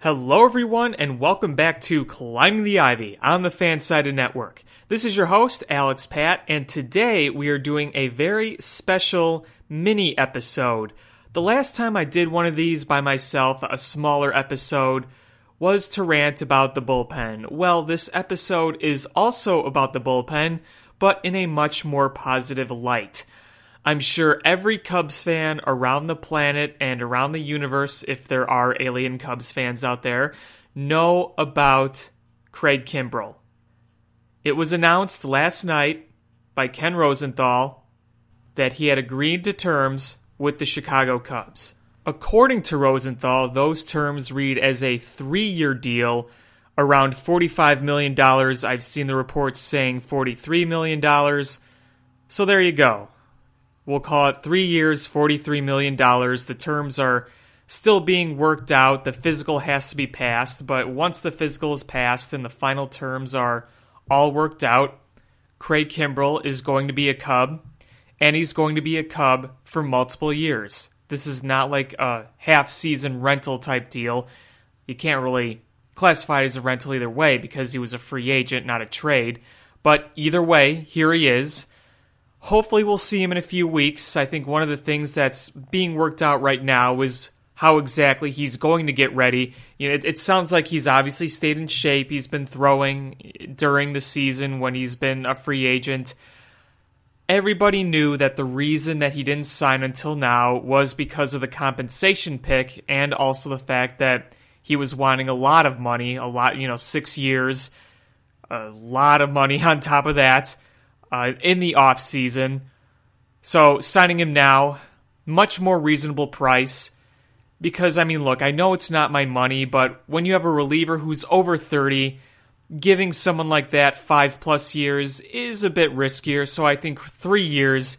Hello, everyone, and welcome back to Climbing the Ivy on the Fansided Network. This is your host, Alex Pat, and today we are doing a very special mini episode. The last time I did one of these by myself, a smaller episode, was to rant about the bullpen. Well, this episode is also about the bullpen, but in a much more positive light. I'm sure every Cubs fan around the planet and around the universe, if there are alien Cubs fans out there, know about Craig Kimbrel. It was announced last night by Ken Rosenthal that he had agreed to terms with the Chicago Cubs. According to Rosenthal, those terms read as a three year deal, around $45 million. I've seen the reports saying $43 million. So there you go. We'll call it three years, $43 million. The terms are still being worked out. The physical has to be passed, but once the physical is passed and the final terms are all worked out, Craig Kimbrel is going to be a Cub, and he's going to be a Cub for multiple years. This is not like a half season rental type deal. You can't really classify it as a rental either way because he was a free agent, not a trade. But either way, here he is. Hopefully, we'll see him in a few weeks. I think one of the things that's being worked out right now is how exactly he's going to get ready. You know, it, it, sounds like he's obviously stayed in shape. He's been throwing during the season when he's been a free agent. Everybody knew that the reason that he didn't sign until now was because of the compensation pick and also the fact that he was wanting a lot of money, a lot, you know, six years, a lot of money on top of that uh, in the off season. So signing him now, much more reasonable price. Because I mean, look, I know it's not my money, but when you have a reliever who's over 30, giving someone like that five plus years is a bit riskier. So I think three years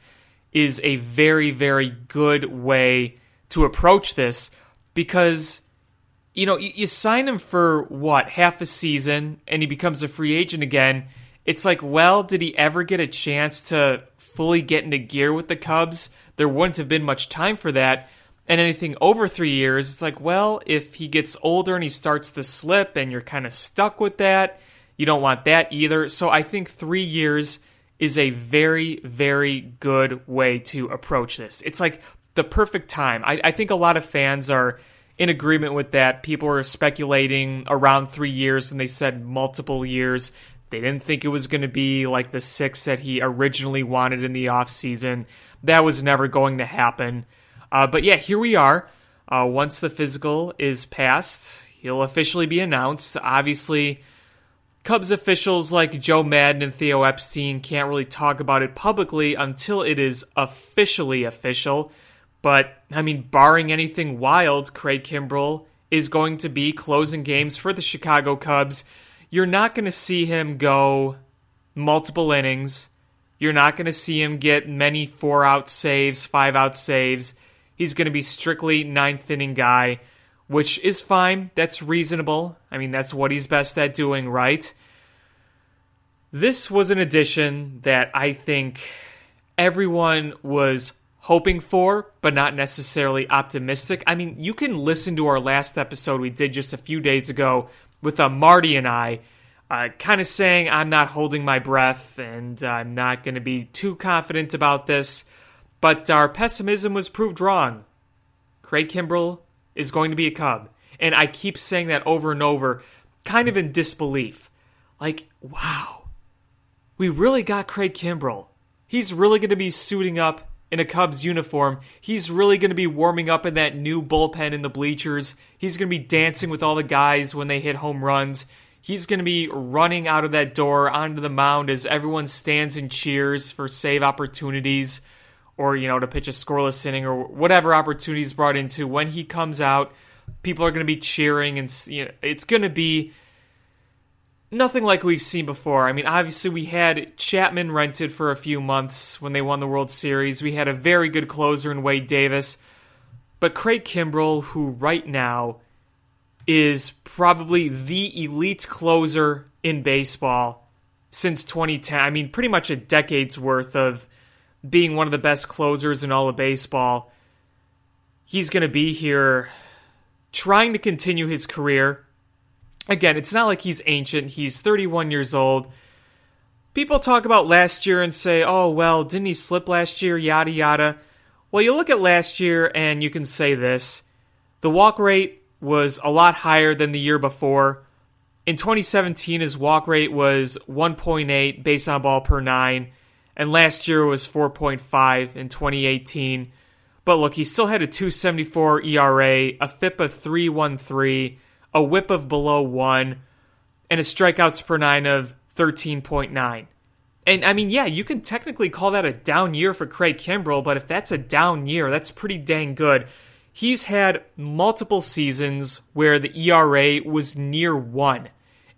is a very, very good way to approach this because you know you, sign him for what half a season and he becomes a free agent again it's like, well, did he ever get a chance to fully get into gear with the Cubs? There wouldn't have been much time for that. And anything over three years, it's like, well, if he gets older and he starts to slip and you're kind of stuck with that, you don't want that either. So I think three years is a very, very good way to approach this. It's like the perfect time. I, I think a lot of fans are in agreement with that. People are speculating around three years when they said multiple years. They didn't think it was going to be like the six that he originally wanted in the offseason. That was never going to happen. Uh, but yeah, here we are. Uh, once the physical is passed, he'll officially be announced. Obviously, Cubs officials like Joe Maddon and Theo Epstein can't really talk about it publicly until it is officially official. But, I mean, barring anything wild, Craig Kimbrel is going to be closing games for the Chicago Cubs you're not going to see him go multiple innings. You're not going to see him get many four out saves, five out saves. He's going to be strictly ninth inning guy, which is fine. That's reasonable. I mean, that's what he's best at doing, right? This was an addition that I think everyone was hoping for, but not necessarily optimistic. I mean, you can listen to our last episode we did just a few days ago with uh, Marty and I uh, kind of saying I'm not holding my breath and I'm not going to be too confident about this. But our pessimism was proved wrong. Craig Kimbrel is going to be a Cub. And I keep saying that over and over, kind of in disbelief. Like, wow, we really got Craig Kimbrel. He's really going to be suiting up in a Cubs uniform. He's really going to be warming up in that new bullpen in the bleachers. He's going to be dancing with all the guys when they hit home runs. He's going to be running out of that door onto the mound as everyone stands and cheers for save opportunities or, you know, to pitch a scoreless inning or whatever opportunities brought into. When he comes out, people are going to be cheering and you know, it's going to be nothing like we've seen before. I mean, obviously, we had Chapman rented for a few months when they won the World Series. We had a very good closer in Wade Davis. But Craig Kimbrel, who right now is probably the elite closer in baseball since 2010. I mean, pretty much a decade's worth of being one of the best closers in all of baseball. He's going to be here trying to continue his career. Again, it's not like he's ancient, he's 31 years old. People talk about last year and say, oh, well, didn't he slip last year? Yada, yada. Well, you look at last year and you can say this the walk rate was a lot higher than the year before. In 2017, his walk rate was 1.8 base on ball per nine, and last year was 4.5 in 2018. But look, he still had a 274 ERA, a FIP of 313, a whip of below 1, and a strikeouts per 9 of 13.9. And I mean, yeah, you can technically call that a down year for Craig Kimbrel, but if that's a down year, that's pretty dang good. He's had multiple seasons where the ERA was near 1.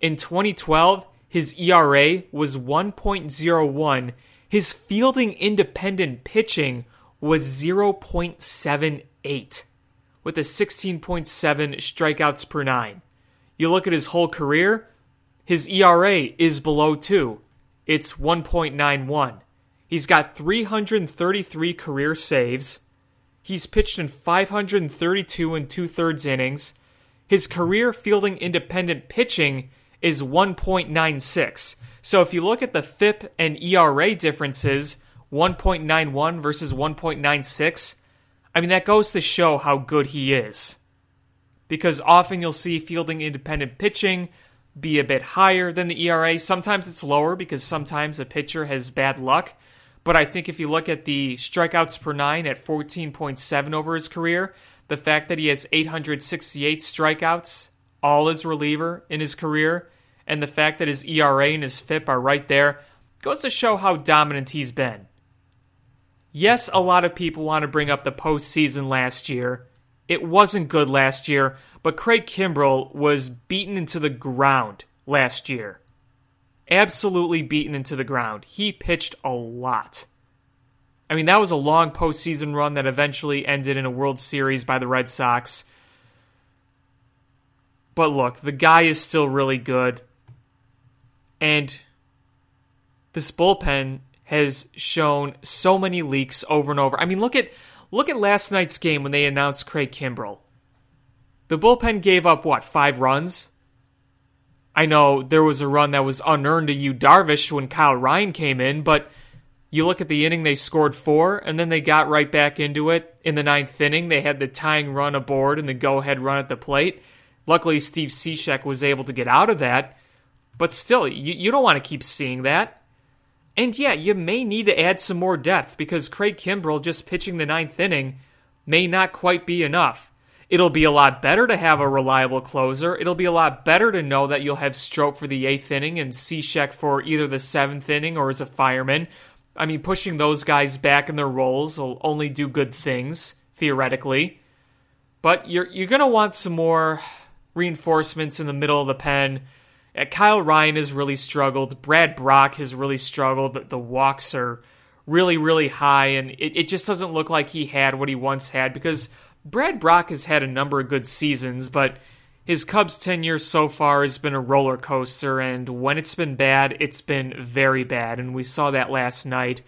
In 2012, his ERA was 1.01. His fielding independent pitching was 0.78 with a 16.7 strikeouts per 9. You look at his whole career, his ERA is below 2. It's 1.91. He's got 333 career saves. He's pitched in 532 and two thirds innings. His career fielding independent pitching is 1.96. So if you look at the FIP and ERA differences, 1.91 versus 1.96, I mean, that goes to show how good he is. Because often you'll see fielding independent pitching be a bit higher than the ERA. Sometimes it's lower because sometimes a pitcher has bad luck. But I think if you look at the strikeouts per nine at 14.7 over his career, the fact that he has 868 strikeouts, all as reliever in his career, and the fact that his ERA and his FIP are right there goes to show how dominant he's been. Yes, a lot of people want to bring up the postseason last year. It wasn't good last year, but Craig Kimbrel was beaten into the ground last year. Absolutely beaten into the ground. He pitched a lot. I mean, that was a long postseason run that eventually ended in a World Series by the Red Sox. But look, the guy is still really good. And this bullpen has shown so many leaks over and over. I mean, look at look at last night's game when they announced Craig Kimbrel. The bullpen gave up what five runs. I know there was a run that was unearned to Yu Darvish when Kyle Ryan came in, but you look at the inning they scored four, and then they got right back into it in the ninth inning. They had the tying run aboard and the go-ahead run at the plate. Luckily, Steve Cishek was able to get out of that, but still, you, you don't want to keep seeing that. And yeah, you may need to add some more depth because Craig Kimbrel just pitching the ninth inning may not quite be enough. It'll be a lot better to have a reliable closer. It'll be a lot better to know that you'll have Strop for the eighth inning and Cishek for either the seventh inning or as a fireman. I mean, pushing those guys back in their roles will only do good things, theoretically. But you're, you're going to want some more reinforcements in the middle of the pen Kyle Ryan has really struggled. Brad Brach has really struggled. The, the walks are really, really high, and it, it just doesn't look like he had what he once had because Brad Brach has had a number of good seasons, but his Cubs tenure so far has been a roller coaster, and when it's been bad, it's been very bad, and we saw that last night.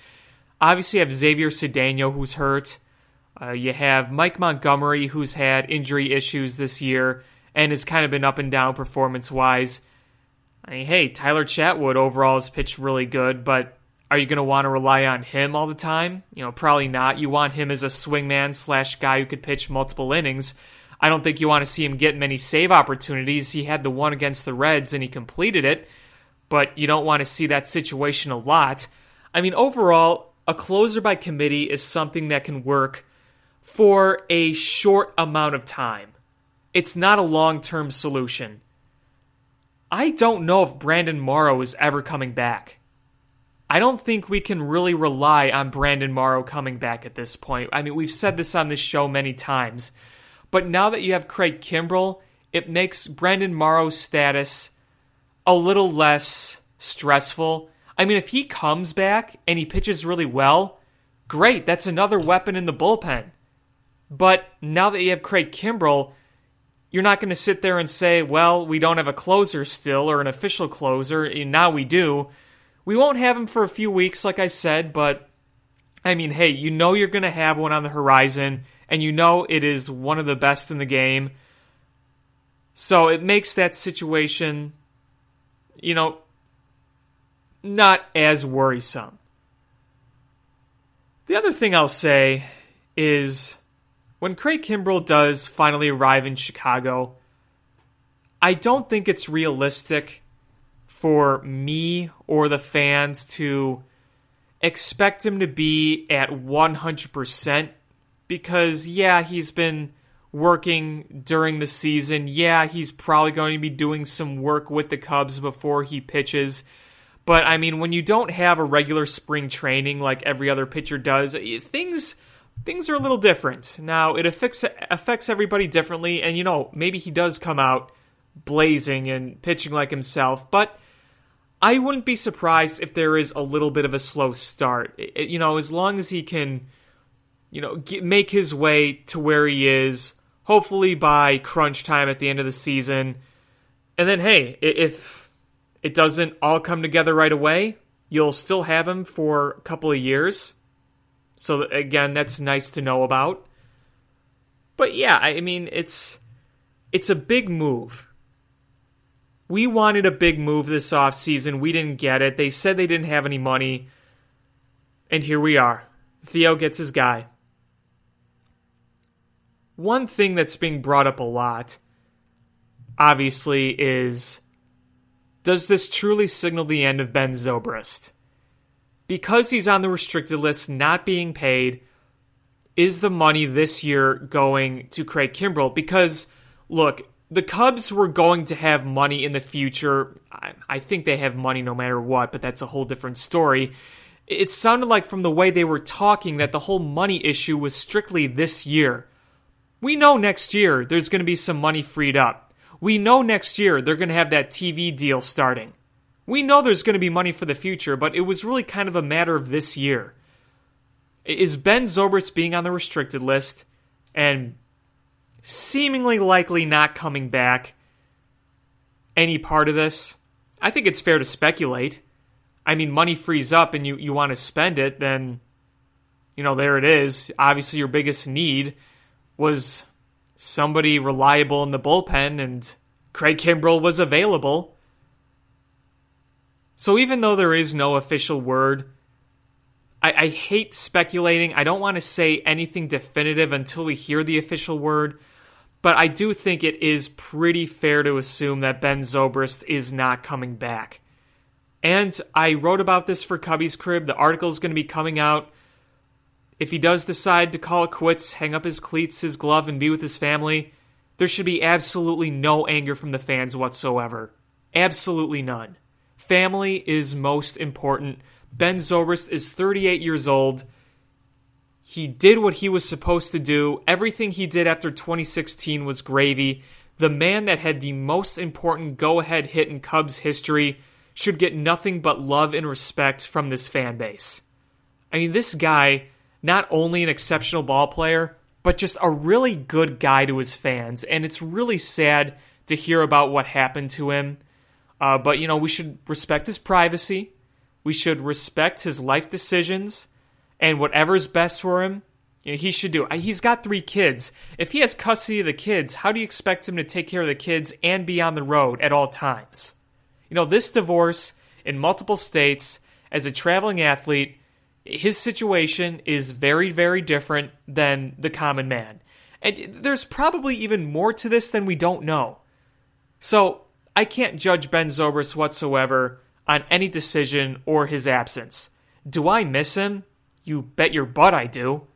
Obviously, you have Xavier Cedeno, who's hurt. Uh, you have Mike Montgomery, who's had injury issues this year and has kind of been up and down performance wise. I mean, hey, Tyler Chatwood overall has pitched really good, but are you going to want to rely on him all the time? You know, probably not. You want him as a swingman slash guy who could pitch multiple innings. I don't think you want to see him get many save opportunities. He had the one against the Reds and he completed it, but you don't want to see that situation a lot. I mean, overall, a closer by committee is something that can work for a short amount of time. It's not a long term solution. I don't know if Brandon Morrow is ever coming back. I don't think we can really rely on Brandon Morrow coming back at this point. I mean, we've said this on this show many times. But now that you have Craig Kimbrel, it makes Brandon Morrow's status a little less stressful. I mean, if he comes back and he pitches really well, great. That's another weapon in the bullpen. But now that you have Craig Kimbrel, you're not going to sit there and say, well, we don't have a closer still or an official closer, and now we do. We won't have him for a few weeks, like I said, but I mean, hey, you know you're going to have one on the horizon, and you know it is one of the best in the game. So it makes that situation, you know, not as worrisome. The other thing I'll say is when Craig Kimbrel does finally arrive in Chicago, I don't think it's realistic for me or the fans to expect him to be at 100% because, yeah, he's been working during the season. Yeah, he's probably going to be doing some work with the Cubs before he pitches. But I mean, when you don't have a regular spring training like every other pitcher does, things things are a little different. Now, it affects affects everybody differently and you know, maybe he does come out blazing and pitching like himself, but I wouldn't be surprised if there is a little bit of a slow start. It, you know, as long as he can you know, get, make his way to where he is, hopefully by crunch time at the end of the season. And then hey, if it doesn't all come together right away, you'll still have him for a couple of years. So again, that's nice to know about. But yeah, I mean, it's it's a big move. We wanted a big move this offseason. We didn't get it. They said they didn't have any money. And here we are. Theo gets his guy. One thing that's being brought up a lot, obviously, is does this truly signal the end of Ben Zobrist? Because he's on the restricted list, not being paid, is the money this year going to Craig Kimbrel? Because, look, the Cubs were going to have money in the future. I think they have money no matter what, but that's a whole different story. It sounded like from the way they were talking that the whole money issue was strictly this year. We know next year there's going to be some money freed up. We know next year they're going to have that TV deal starting. We know there's going to be money for the future, but it was really kind of a matter of this year. Is Ben Zobrist being on the restricted list and seemingly likely not coming back any part of this? I think it's fair to speculate. I mean, money frees up and you, you want to spend it, then, you know, there it is. Obviously, your biggest need was somebody reliable in the bullpen, and Craig Kimbrel was available. So even though there is no official word, I, I hate speculating. I don't want to say anything definitive until we hear the official word. But I do think it is pretty fair to assume that Ben Zobrist is not coming back. And I wrote about this for Cubby's Crib. The article is going to be coming out if he does decide to call it quits, hang up his cleats, his glove, and be with his family, there should be absolutely no anger from the fans whatsoever. Absolutely none. Family is most important. Ben Zobrist is 38 years old. He did what he was supposed to do. Everything he did after 2016 was gravy. The man that had the most important go ahead hit in Cubs history should get nothing but love and respect from this fan base. I mean, this guy not only an exceptional ball player, but just a really good guy to his fans. And it's really sad to hear about what happened to him. Uh, but, you know, we should respect his privacy. We should respect his life decisions and whatever's best for him. You know, he should do. He's got three kids. If he has custody of the kids, how do you expect him to take care of the kids and be on the road at all times? You know, this divorce in multiple states as a traveling athlete his situation is very, very different than the common man. And there's probably even more to this than we don't know. So I can't judge Ben Zobrist whatsoever on any decision or his absence. Do I miss him? You bet your butt I do.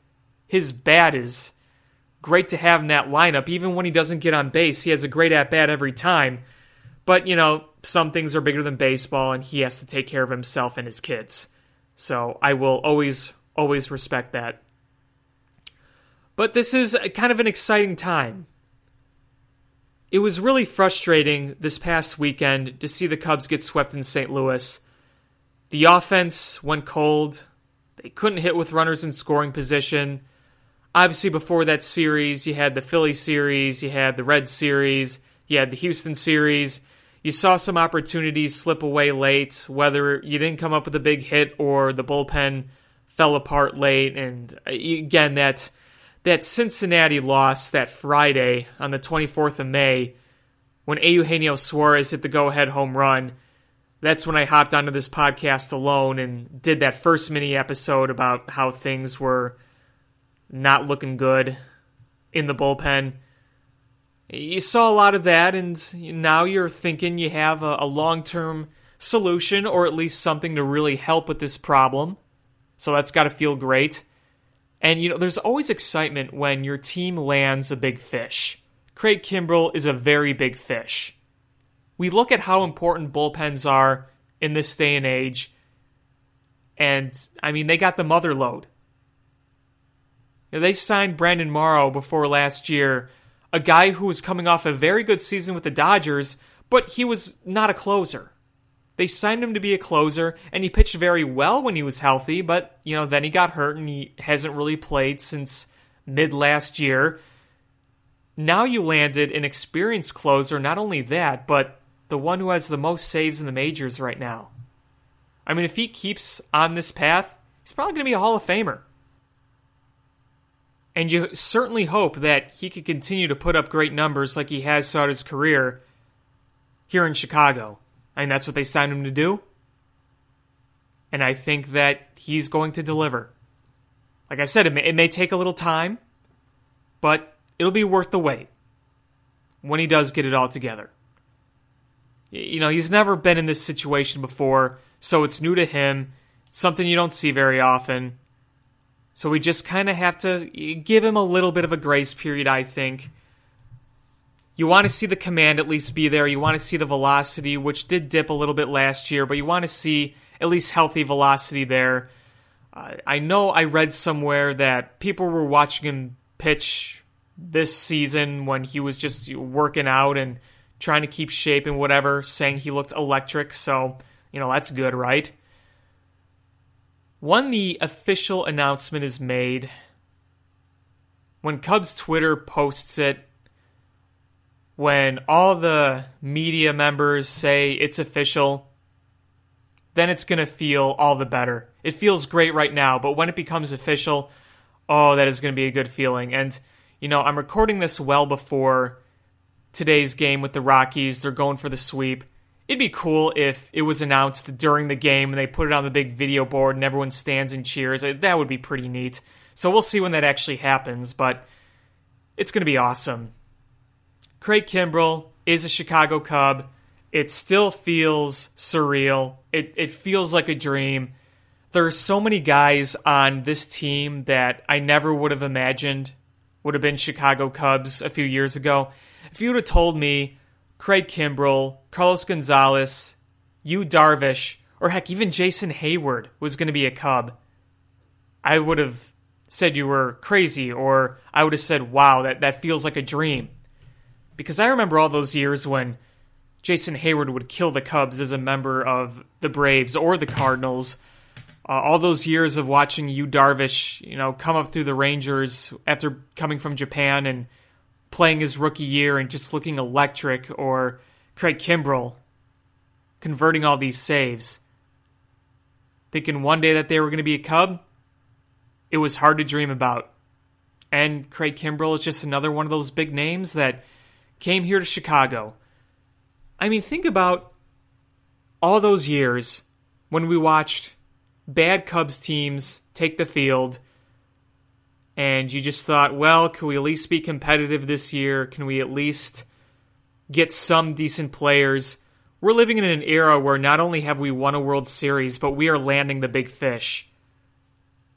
His bat is great to have in that lineup. Even when he doesn't get on base, he has a great at bat every time. But, you know, some things are bigger than baseball, and he has to take care of himself and his kids. So I will always, always respect that. But this is kind of an exciting time. It was really frustrating this past weekend to see the Cubs get swept in St. Louis. The offense went cold. They couldn't hit with runners in scoring position. Obviously, before that series, you had the Philly series, you had the Red series, you had the Houston series you saw some opportunities slip away late, whether you didn't come up with a big hit or the bullpen fell apart late. And uh, again, that that Cincinnati loss that Friday on the 24th of May when Eugenio Suarez hit the go ahead home run, that's when I hopped onto this podcast alone and did that first mini episode about how things were not looking good in the bullpen. You saw a lot of that, and now you're thinking you have a, a long term solution or at least something to really help with this problem. So that's got to feel great. And, you know, there's always excitement when your team lands a big fish. Craig Kimbrel is a very big fish. We look at how important bullpens are in this day and age, and, I mean, they got the mother load. They signed Brandon Morrow before last year, a guy who was coming off a very good season with the Dodgers, but he was not a closer. They signed him to be a closer, and he pitched very well when he was healthy, but, you know, then he got hurt and he hasn't really played since mid last year. Now you landed an experienced closer, not only that, but the one who has the most saves in the majors right now. I mean, if he keeps on this path, he's probably going to be a Hall of Famer. And you certainly hope that he could continue to put up great numbers like he has throughout his career here in Chicago. Mean, that's what they signed him to do. And I think that he's going to deliver. Like I said, it may, it may take a little time, but it'll be worth the wait when he does get it all together. You know, he's never been in this situation before, so it's new to him, something you don't see very often. So we just kind of have to give him a little bit of a grace period, I think. You want to see the command at least be there. You want to see the velocity, which did dip a little bit last year, but you want to see at least healthy velocity there. Uh, I know I read somewhere that people were watching him pitch this season when he was just working out and trying to keep shape and whatever, saying he looked electric. So, you know, that's good, right? When the official announcement is made, when Cubs Twitter posts it, when all the media members say it's official, then it's going to feel all the better. It feels great right now, but when it becomes official, oh, that is going to be a good feeling. And, you know, I'm recording this well before today's game with the Rockies. They're going for the sweep. It'd be cool if it was announced during the game and they put it on the big video board and everyone stands and cheers. Uh, that would be pretty neat. So we'll see when that actually happens, but it's going to be awesome. Craig Kimbrel is a Chicago Cub. It still feels surreal. It, it feels like a dream. There are so many guys on this team that I never would have imagined would have been Chicago Cubs a few years ago. If you would have told me Craig Kimbrel, Carlos Gonzalez, Yu Darvish, or heck, even Jason Heyward was going to be a Cub, I would have said you were crazy, or I would have said, wow, that, that feels like a dream. Because I remember all those years when Jason Heyward would kill the Cubs as a member of the Braves or the Cardinals. Uh, all those years of watching Yu Darvish, you know, come up through the Rangers after coming from Japan and playing his rookie year and just looking electric, or Craig Kimbrel converting all these saves. Thinking one day that they were going to be a Cub, it was hard to dream about. And Craig Kimbrel is just another one of those big names that came here to Chicago. I mean, think about all those years when we watched bad Cubs teams take the field and you just thought, well, can we at least be competitive this year? Can we at least get some decent players? We're living in an era where not only have we won a World Series, but we are landing the big fish.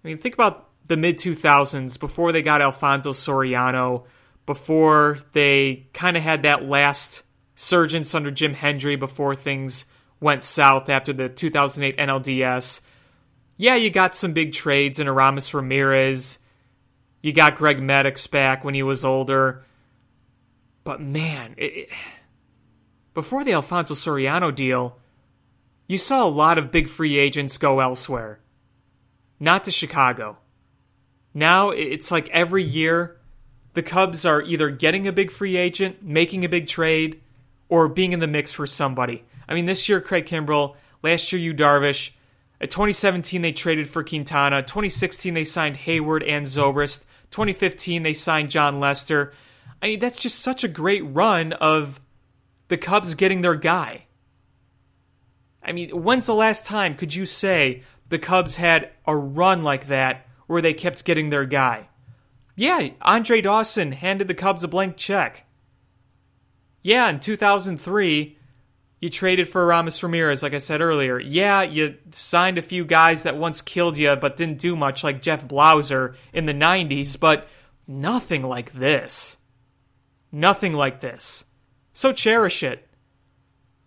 I mean, think about the mid 2000s before they got Alfonso Soriano, before they kind of had that last surgence under Jim Hendry before things went south after the 2008 NLDS. Yeah, you got some big trades in Aramis Ramirez. You got Greg Maddux back when he was older. But man, it, it, before the Alfonso Soriano deal, you saw a lot of big free agents go elsewhere, not to Chicago. Now it's like every year the Cubs are either getting a big free agent, making a big trade, or being in the mix for somebody. I mean, this year, Craig Kimbrel, last year, Yu Darvish. At 2017, they traded for Quintana. 2016, they signed Heyward and Zobrist. 2015, they signed Jon Lester. I mean, that's just such a great run of the Cubs getting their guy. I mean, when's the last time could you say the Cubs had a run like that where they kept getting their guy? Yeah, Andre Dawson handed the Cubs a blank check. Yeah, in 2003, you traded for Aramis Ramirez, like I said earlier. Yeah, you signed a few guys that once killed you but didn't do much, like Jeff Blauser in the 90s, but nothing like this. Nothing like this. So cherish it.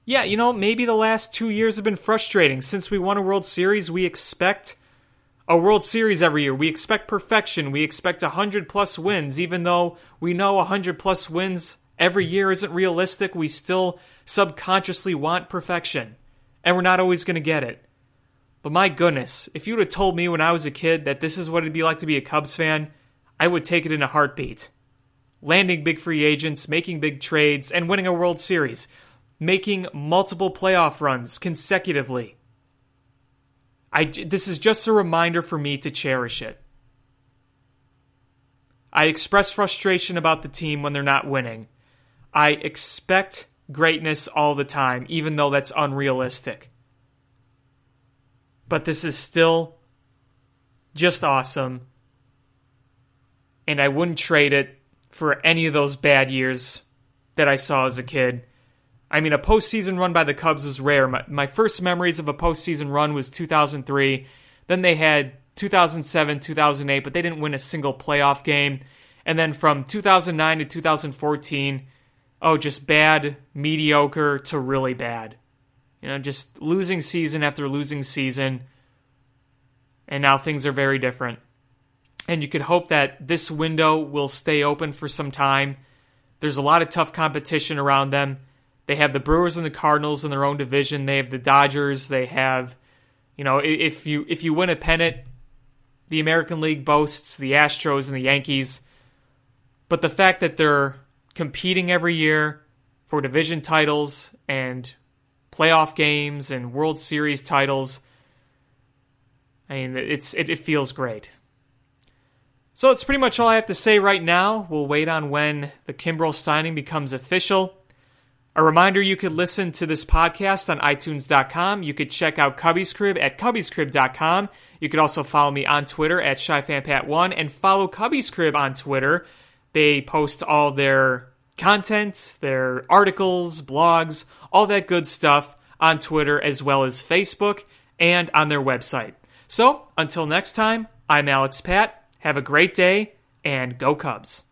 Yeah, you know, maybe the last two years have been frustrating. Since we won a World Series, we expect a World Series every year. We expect perfection. We expect 100 plus wins, even though we know 100 plus wins every year isn't realistic. We still subconsciously want perfection, and we're not always going to get it. But my goodness, if you would have told me when I was a kid that this is what it'd be like to be a Cubs fan, I would take it in a heartbeat. Landing big free agents, making big trades, and winning a World Series, making multiple playoff runs consecutively. I, this is just a reminder for me to cherish it. I express frustration about the team when they're not winning. I expect greatness all the time, even though that's unrealistic. But this is still just awesome. And I wouldn't trade it for any of those bad years that I saw as a kid. I mean, a postseason run by the Cubs was rare. My, my first memories of a postseason run was 2003. Then they had 2007, 2008, but they didn't win a single playoff game. And then from 2009 to 2014, oh, just bad, mediocre to really bad. You know, just losing season after losing season. And now things are very different. And you could hope that this window will stay open for some time. There's a lot of tough competition around them. They have the Brewers and the Cardinals in their own division. They have the Dodgers. They have, you know, if you if you win a pennant, the American League boasts the Astros and the Yankees. But the fact that they're competing every year for division titles and playoff games and World Series titles. I mean, it's it, it, feels great. So that's pretty much all I have to say right now. We'll wait on when the Kimbrel signing becomes official. A reminder you could listen to this podcast on iTunes.com. You could check out Cubby's Crib at Cubby'sCrib.com. You could also follow me on Twitter at ShyFanPat1 and follow Cubby's Crib on Twitter they post all their content, their articles, blogs, all that good stuff on Twitter as well as Facebook and on their website. So, until next time, I'm Alex Pat. Have a great day and go Cubs.